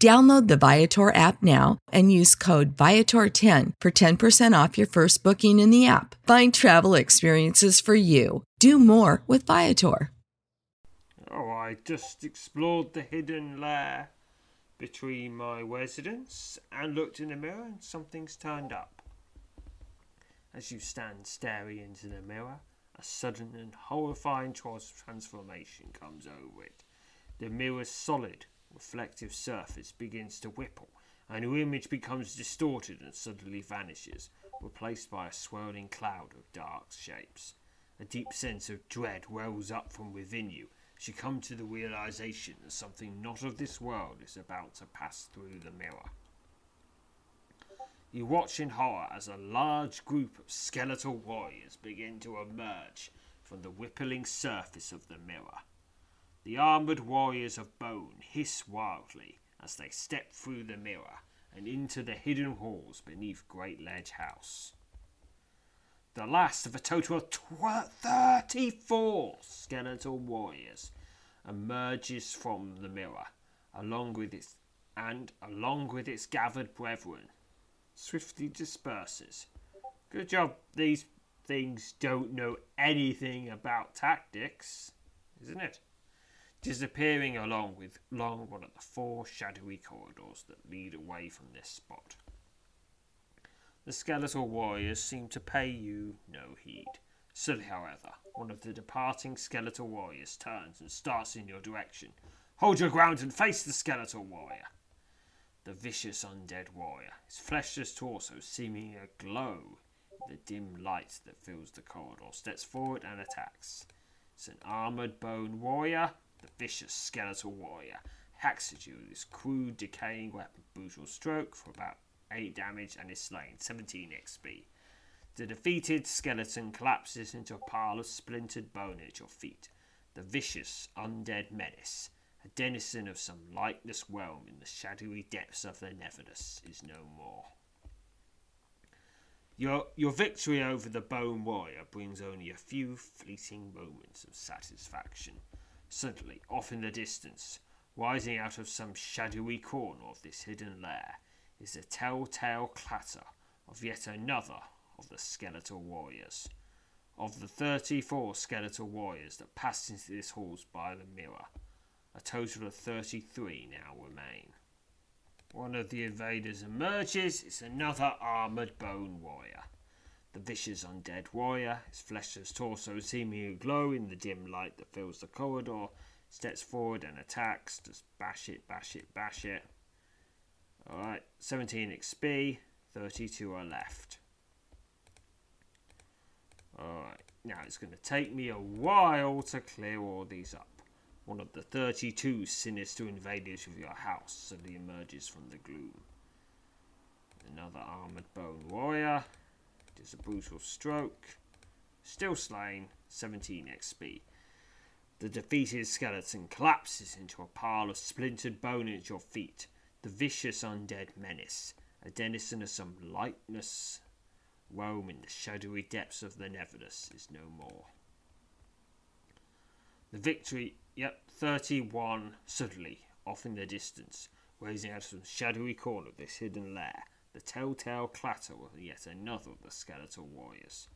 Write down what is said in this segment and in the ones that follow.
Download the Viator app now and use code Viator10 for 10% off your first booking in the app. Find travel experiences for you. Do more with Viator. Oh, I just explored the hidden lair between my residence and looked in the mirror and something's turned up. As you stand staring into the mirror, a sudden and horrifying transformation comes over it. The mirror's solid reflective surface begins to ripple, and your image becomes distorted and suddenly vanishes, replaced by a swirling cloud of dark shapes. A deep sense of dread wells up from within you as you come to the realization that something not of this world is about to pass through the mirror. You watch in horror as a large group of skeletal warriors begin to emerge from the rippling surface of the mirror. The armoured warriors of bone hiss wildly as they step through the mirror and into the hidden halls beneath Great Ledge House. The last of a total of tw- 34 skeletal warriors emerges from the mirror, along with its and along with its gathered brethren, swiftly disperses. Good job, these things don't know anything about tactics, isn't it? Disappearing along with along one of the four shadowy corridors that lead away from this spot. The skeletal warriors seem to pay you no heed. Still, however, one of the departing skeletal warriors turns and starts in your direction. Hold your ground and face the skeletal warrior. The vicious undead warrior, his fleshless torso seeming aglow in the dim light that fills the corridor, steps forward and attacks. It's an armored bone warrior the vicious skeletal warrior hacks at you with his crude, decaying weapon, brutal stroke for about 8 damage and is slain, 17 XP. The defeated skeleton collapses into a pile of splintered bone at your feet. The vicious, undead menace, a denizen of some lightless realm in the shadowy depths of the Neverness, is no more. Your, your victory over the Bone Warrior brings only a few fleeting moments of satisfaction. Suddenly, off in the distance, rising out of some shadowy corner of this hidden lair, is the telltale clatter of yet another of the skeletal warriors. Of the 34 skeletal warriors that passed into this hall by the mirror, a total of 33 now remain. One of the invaders emerges, it's another armoured bone warrior. The vicious undead warrior, his fleshless torso seeming aglow in the dim light that fills the corridor, steps forward and attacks. Just bash it, bash it, bash it. Alright, 17 XP, 32 are left. Alright, now it's going to take me a while to clear all these up. One of the 32 sinister invaders of your house suddenly emerges from the gloom. Another armoured bone warrior. It is a brutal stroke. Still slain, 17 XP. The defeated skeleton collapses into a pile of splintered bone at your feet. The vicious undead menace, a denizen of some lightness, roam in the shadowy depths of the Neverness, is no more. The victory, yep, 31 suddenly, off in the distance, raising out of some shadowy corner of this hidden lair, the telltale clatter of yet another of the skeletal warriors.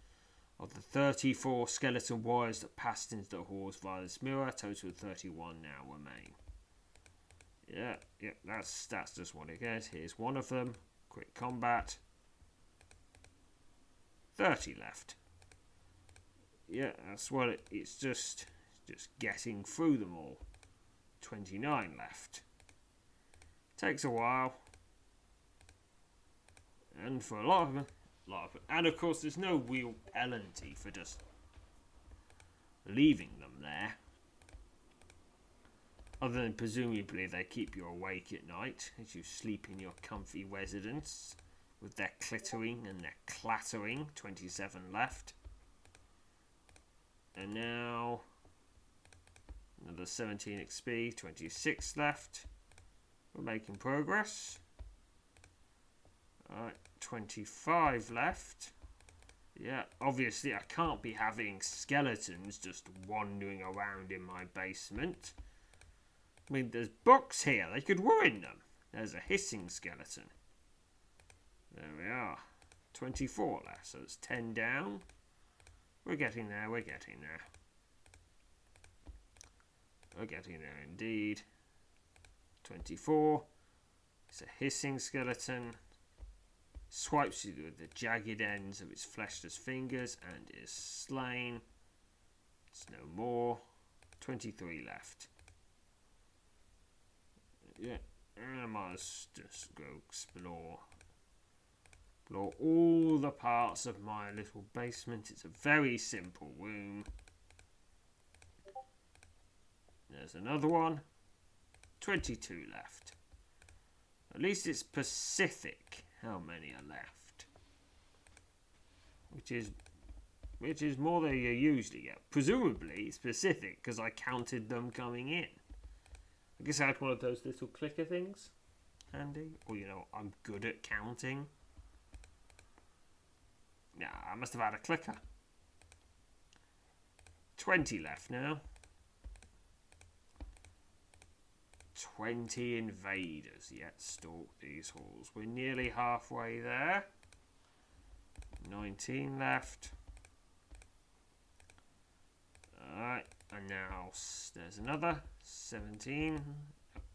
Of the 34 skeleton warriors that passed into the halls via this mirror, a total of 31 now remain. Yeah, yeah, that's that's just what it gets. Here's one of them. Quick combat. 30 left. Yeah, that's what it, it's just just getting through them all. 29 left. Takes a while. And for a lot of them, lot of, and of course there's no real penalty for just leaving them there. Other than presumably they keep you awake at night as you sleep in your comfy residence with their clittering and their clattering. 27 left. And now another 17 XP, 26 left. We're making progress. Alright, 25 left. Yeah, obviously I can't be having skeletons just wandering around in my basement. I mean, there's books here. They could ruin them. There's a hissing skeleton. There we are. 24 left, so it's 10 down. We're getting there, we're getting there. We're getting there indeed. 24. It's a hissing skeleton. Swipes it with the jagged ends of its fleshless fingers and is slain. It's no more. 23 left. Yeah, I must just go explore explore all the parts of my little basement. It's a very simple room. There's another one. 22 left. At least it's Pacific how many are left. Which is which is more than you usually get. Presumably specific because I counted them coming in. I guess I had one of those little clicker things handy. Or you know, I'm good at counting. Yeah, I must have had a clicker. 20 left now. 20 invaders yet stalk these halls. We're nearly halfway there. 19 left. Alright, and now there's another 17,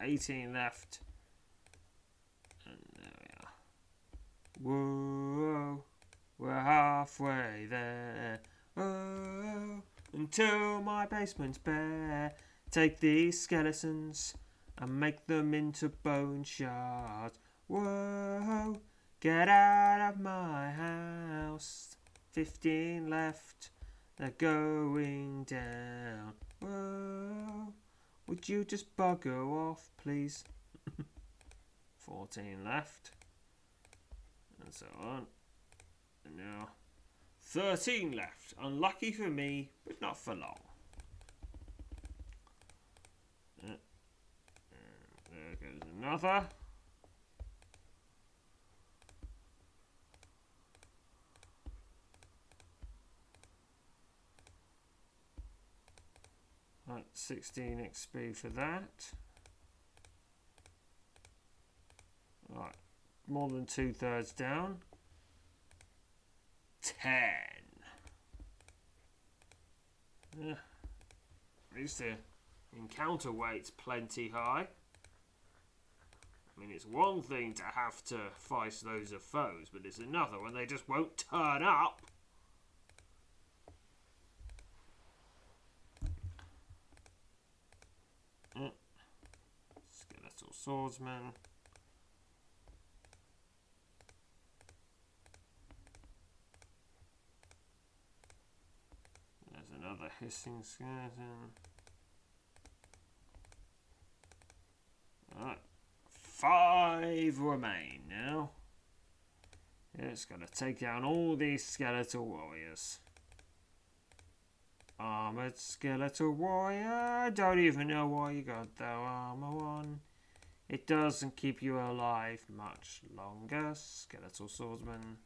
18 left. And there we are. Whoa, we're halfway there. Oh, until my basement's bare. Take these skeletons and make them into bone shards. Whoa, get out of my house. Fifteen left, they're going down. Whoa, would you just bugger off, please? Fourteen left, and so on. And now, thirteen left. Unlucky for me, but not for long. There goes another. Right, 16 XP for that. Right, more than two thirds down. 10. Yeah. At least the encounter weight's plenty high. I mean, it's one thing to have to fight those of foes, but it's another when they just won't turn up. Mm. Skeletal swordsman. There's another hissing skeleton. Alright. Five remain now. It's going to take down all these skeletal warriors. Armored skeletal warrior. I don't even know why you got the armor on. It doesn't keep you alive much longer. Skeletal swordsman.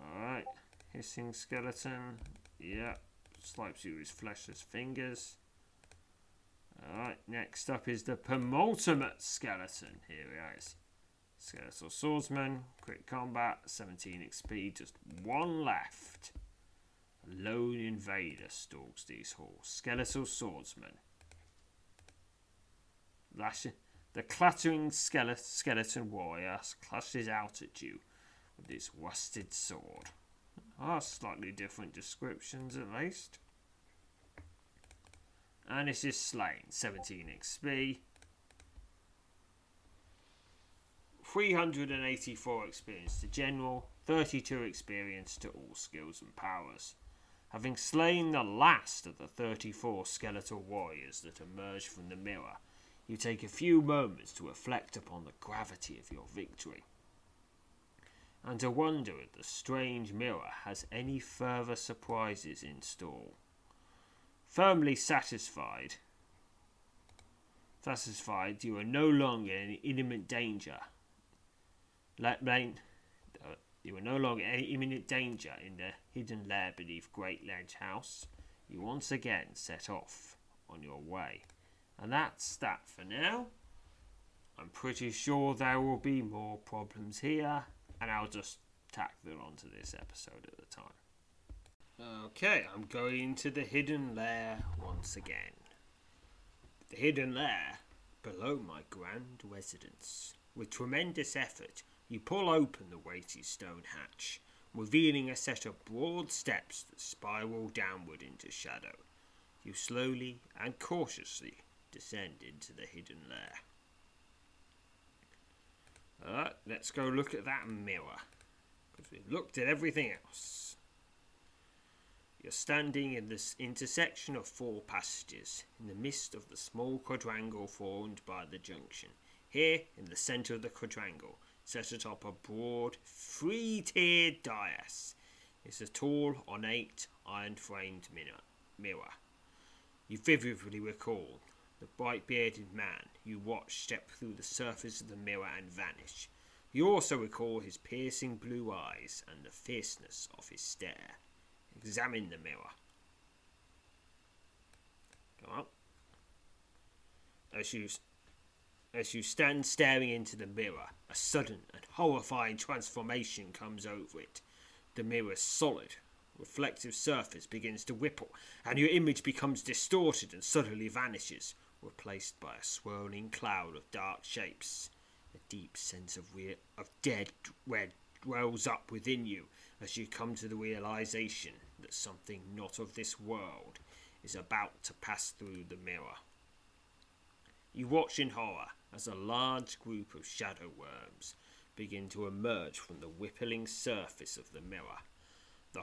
Alright. Hissing skeleton. Yep. Swipes you with fleshless fingers. Alright, next up is the penultimate skeleton. Here he is. Skeletal Swordsman, quick combat, 17 XP, just one left. A lone invader stalks these halls. Skeletal Swordsman. Lashing, the clattering skeleton, skeleton warrior clashes out at you with his rusted sword. Ah, slightly different descriptions at least. And it's just slain, 17 XP. 384 experience to general, 32 experience to all skills and powers. Having slain the last of the 34 skeletal warriors that emerged from the mirror, you take a few moments to reflect upon the gravity of your victory and to wonder if the strange mirror has any further surprises in store. Firmly satisfied, satisfied you are no longer in imminent danger. Let, uh, you are no longer in imminent danger in the hidden lair beneath Great Ledge House. You once again set off on your way. And that's that for now. I'm pretty sure there will be more problems here, and I'll just tack them onto this episode at the time. Okay, I'm going to the hidden lair once again. The hidden lair below my grand residence. With tremendous effort, you pull open the weighty stone hatch, revealing a set of broad steps that spiral downward into shadow. You slowly and cautiously descend into the hidden lair. Alright, let's go look at that mirror. Because we've looked at everything else. You're standing in this intersection of four passages, in the midst of the small quadrangle formed by the junction. Here, in the centre of the quadrangle, set atop a broad, three tiered dais, is a tall, ornate, iron framed mirror. You vividly recall the bright bearded man you watched step through the surface of the mirror and vanish. You also recall his piercing blue eyes and the fierceness of his stare. Examine the mirror. Come up. As you, as you stand staring into the mirror, a sudden and horrifying transformation comes over it. The mirror's solid, reflective surface begins to ripple, and your image becomes distorted and suddenly vanishes, replaced by a swirling cloud of dark shapes. A deep sense of, re- of dead red wells up within you as you come to the realization that something not of this world is about to pass through the mirror. You watch in horror as a large group of shadow worms begin to emerge from the rippling surface of the mirror. The,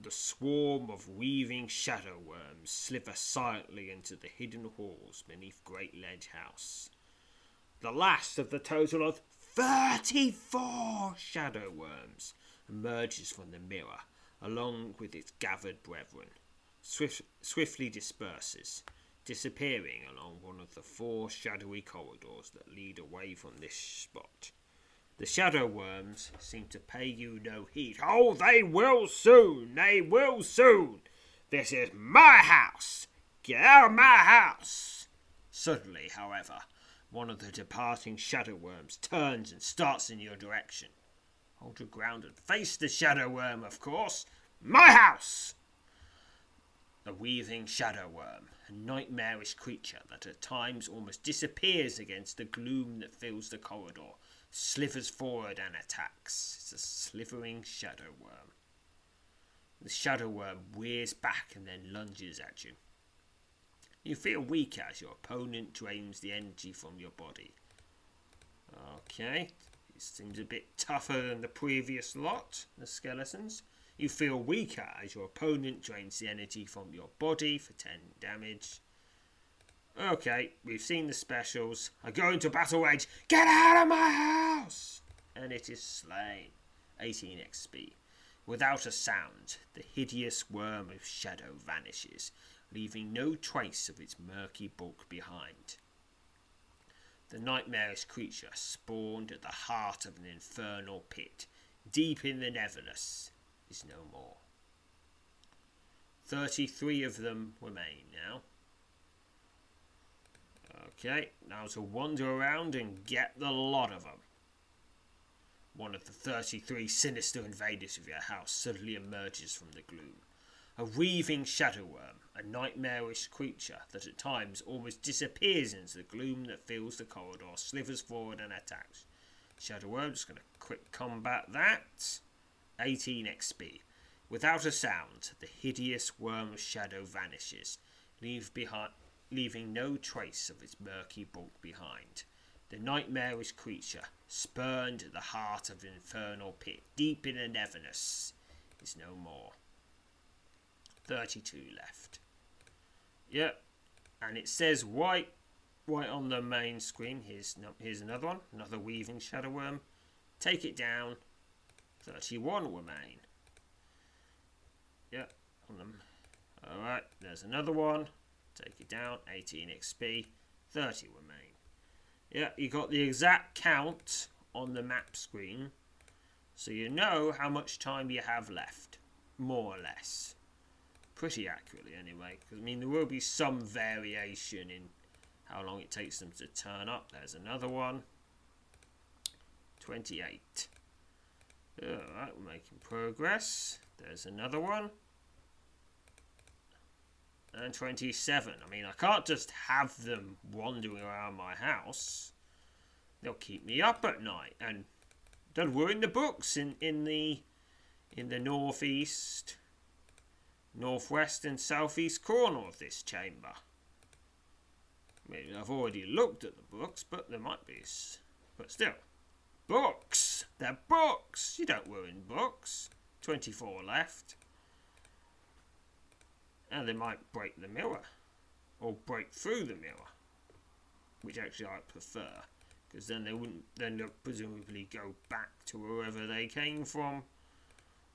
the swarm of weaving shadow worms slither silently into the hidden halls beneath Great Ledge House. The last of the total of 34 shadow worms emerges from the mirror, along with its gathered brethren, swift, swiftly disperses, disappearing along one of the four shadowy corridors that lead away from this spot. The shadow worms seem to pay you no heed. Oh, they will soon! They will soon! This is my house! Get out of my house! Suddenly, however, one of the departing shadow worms turns and starts in your direction. Hold your ground and face the shadow worm, of course. My house! The weaving shadow worm, a nightmarish creature that at times almost disappears against the gloom that fills the corridor, slithers forward and attacks. It's a slithering shadow worm. The shadow worm rears back and then lunges at you. You feel weaker as your opponent drains the energy from your body. Okay, it seems a bit tougher than the previous lot, the skeletons. You feel weaker as your opponent drains the energy from your body for 10 damage. Okay, we've seen the specials. I go into battle rage. Get out of my house! And it is slain. 18 XP. Without a sound, the hideous worm of shadow vanishes, leaving no trace of its murky bulk behind. The nightmarish creature spawned at the heart of an infernal pit, deep in the Neverness, is no more. Thirty-three of them remain now. Okay, now to wander around and get the lot of them. One of the 33 sinister invaders of your house suddenly emerges from the gloom. A weaving shadow worm, a nightmarish creature that at times almost disappears into the gloom that fills the corridor, slithers forward and attacks. Shadow worm, just going to quick combat that. 18 XP. Without a sound, the hideous worm shadow vanishes, leave behind, leaving no trace of its murky bulk behind. The nightmarish creature, spurned at the heart of an infernal pit, deep in the Neverness, is no more. 32 left. Yep, and it says white, white on the main screen. Here's here's another one, another weaving shadow worm. Take it down. 31 remain. Yep, on them. All right, there's another one. Take it down. 18 XP. 30 remain. Yeah, you got the exact count on the map screen. So you know how much time you have left. More or less. Pretty accurately anyway. Because, I mean, there will be some variation in how long it takes them to turn up. There's another one. 28. Alright, we're making progress. There's another one. And 27. I mean, I can't just have them wandering around my house. They'll keep me up at night and they'll ruin the books in, in the in the northeast, northwest and southeast corner of this chamber. I mean, I've already looked at the books, but there might be, but still. Books! They're books! You don't ruin books. 24 left. And they might break the mirror. Or break through the mirror. Which actually I prefer. Because then they wouldn't then presumably go back to wherever they came from.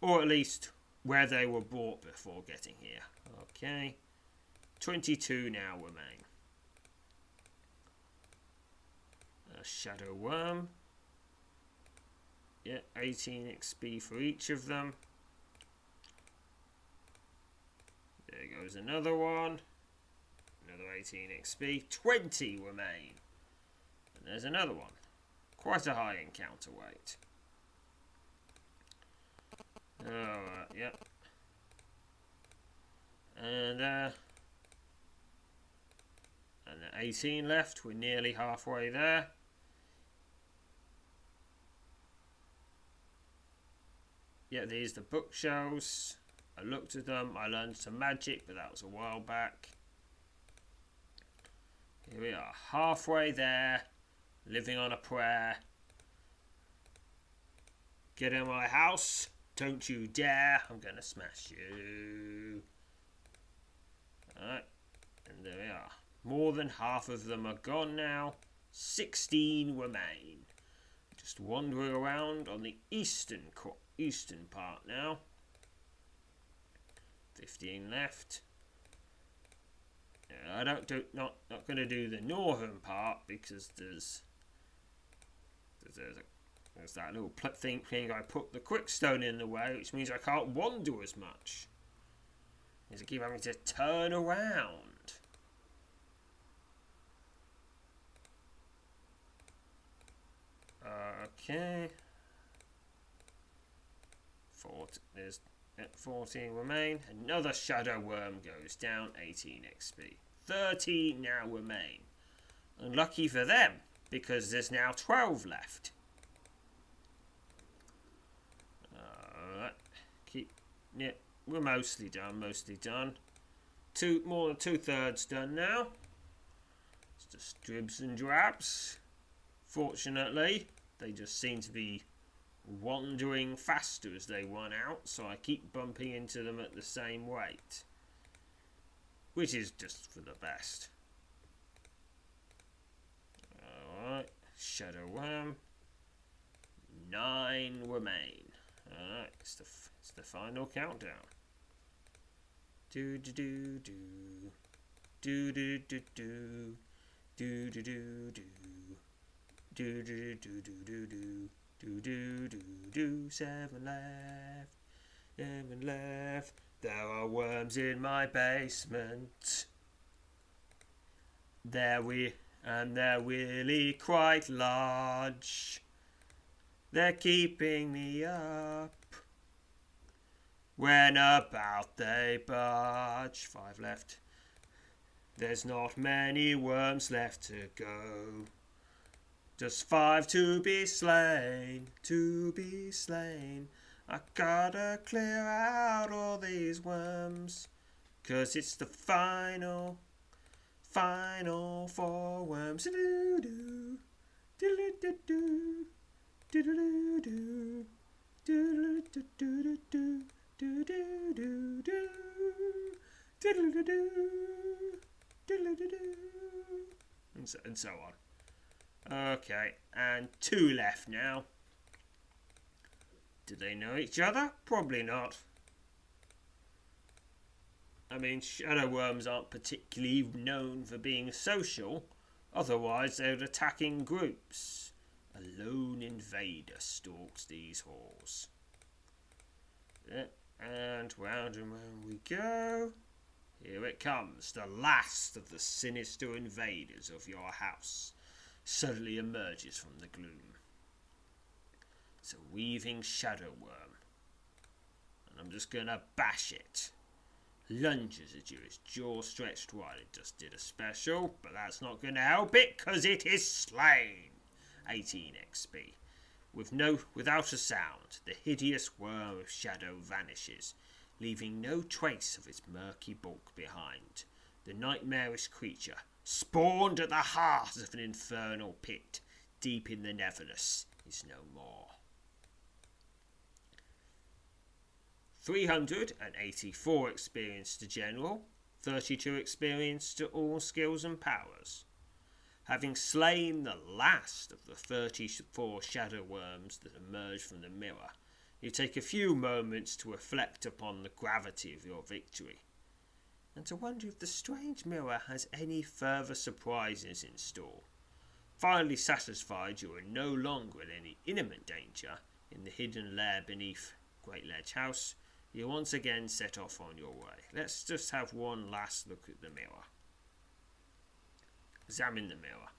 Or at least where they were bought before getting here. Okay. 22 now remain. A shadow worm. Yeah, 18 XP for each of them. There goes another one. Another 18 XP. 20 remain. And there's another one. Quite a high encounter weight. Alright, yep. And, uh, and 18 left. We're nearly halfway there. Yeah, these the bookshelves. I looked at them. I learned some magic, but that was a while back. Here we are, halfway there, living on a prayer. Get in my house. Don't you dare. I'm going to smash you. Alright, and there we are. More than half of them are gone now. 16 remain. Just wandering around on the eastern eastern part now. 15 left. I don't do not not going to do the northern part because there's there's, a, there's that little thing thing I put the quickstone in the way, which means I can't wander as much. Is I keep having to turn around. Okay. 14, there's 14 remain. Another shadow worm goes down 18 XP. 30 now remain. Unlucky for them because there's now 12 left. Alright. Keep yeah, we're mostly done, mostly done. Two more than two thirds done now. It's just dribs and drabs. Fortunately, they just seem to be wandering faster as they run out, so I keep bumping into them at the same rate. Which is just for the best. Alright, Shadow worm. Nine remain. Alright, it's the, it's the final countdown. Do Do do do do. Do do do do. Do do do do. Do do do do do do. Do do do do. Seven left. Seven left. There are worms in my basement. There we and they're really quite large. They're keeping me up. When about they budge, Five left. There's not many worms left to go. Just five to be slain, to be slain. I gotta clear out all these worms. Cause it's the final, final four worms. Do do do do do do do do do do do do do do do do and so, and so on. Okay, and two left now. Do they know each other? Probably not. I mean, shadow worms aren't particularly known for being social, otherwise, they would attack in groups. A lone invader stalks these halls. Eh, and round and round we go. Here it comes, the last of the sinister invaders of your house suddenly emerges from the gloom. It's a weaving shadow worm. And I'm just gonna bash it. Lunges at you, its jaw stretched wide. It just did a special, but that's not gonna help it, cause it is slain. 18 XP. With no, without a sound, the hideous worm of shadow vanishes, leaving no trace of its murky bulk behind. The nightmarish creature, spawned at the heart of an infernal pit, deep in the Neverness, is no more. 384 experience to general, 32 experience to all skills and powers. Having slain the last of the 34 shadow worms that emerged from the mirror, you take a few moments to reflect upon the gravity of your victory, and to wonder if the strange mirror has any further surprises in store. Finally satisfied you are no longer in any imminent danger in the hidden lair beneath Great Ledge House, you once again set off on your way. Let's just have one last look at the mirror. Examine the mirror.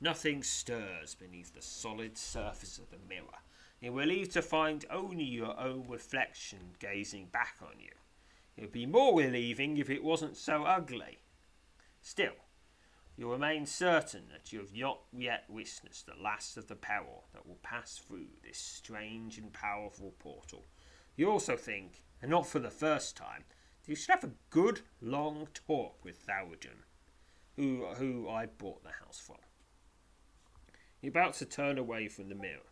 Nothing stirs beneath the solid surface of the mirror. You're relieved to find only your own reflection gazing back on you. It would be more relieving if it wasn't so ugly. Still, you remain certain that you have not yet witnessed the last of the peril that will pass through this strange and powerful portal. You also think, and not for the first time, that you should have a good long talk with Thoradin, who, who I bought the house from. You're about to turn away from the mirror,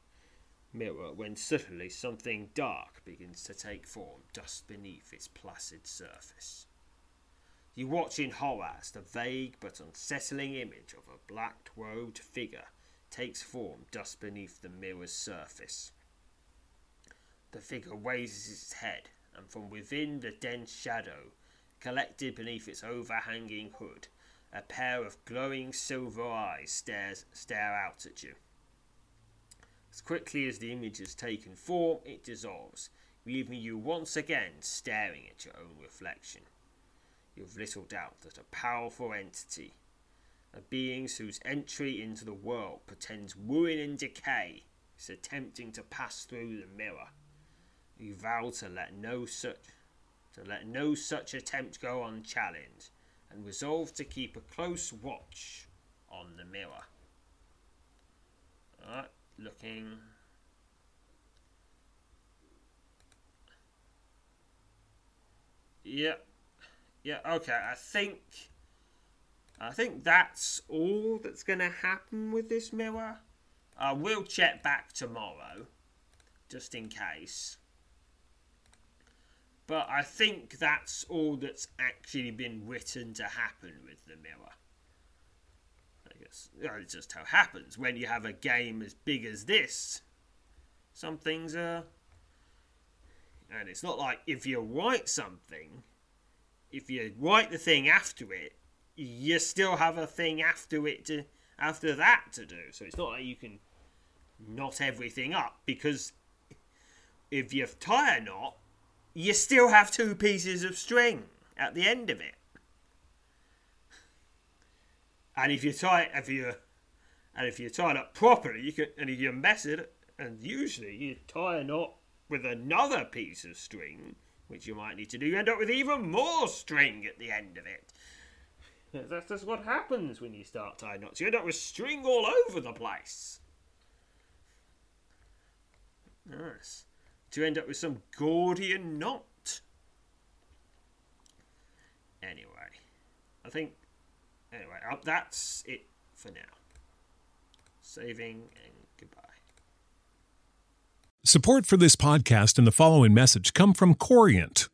mirror when suddenly something dark begins to take form just beneath its placid surface. You watch in horror as the vague but unsettling image of a black robed figure takes form just beneath the mirror's surface. The figure raises its head, and from within the dense shadow, collected beneath its overhanging hood, a pair of glowing silver eyes stares, stare out at you. As quickly as the image has taken form, it dissolves, leaving you once again staring at your own reflection you have little doubt that a powerful entity, a being whose entry into the world portends ruin and decay, is attempting to pass through the mirror. You vow to let no such to let no such attempt go unchallenged, and resolve to keep a close watch on the mirror. Looking yeah yeah, okay. I think I think that's all that's going to happen with this mirror. I will check back tomorrow, just in case. But I think that's all that's actually been written to happen with the mirror. It's just how it happens when you have a game as big as this. Some things are, and it's not like if you write something, if you write the thing after it, you still have a thing after it to after that to do. So it's not like you can knot everything up because if you tie a knot, you still have two pieces of string at the end of it. And if you tie it, if you and if you tie it up properly, you can and if you mess it, and usually you tie a knot with another piece of string, which you might need to do, you end up with even more string at the end of it. That's just what happens when you start tying knots. You end up with string all over the place. Yes. To end up with some Gordian knot. Anyway, I think. Anyway, uh, that's it for now. Saving and goodbye. Support for this podcast and the following message come from Corient.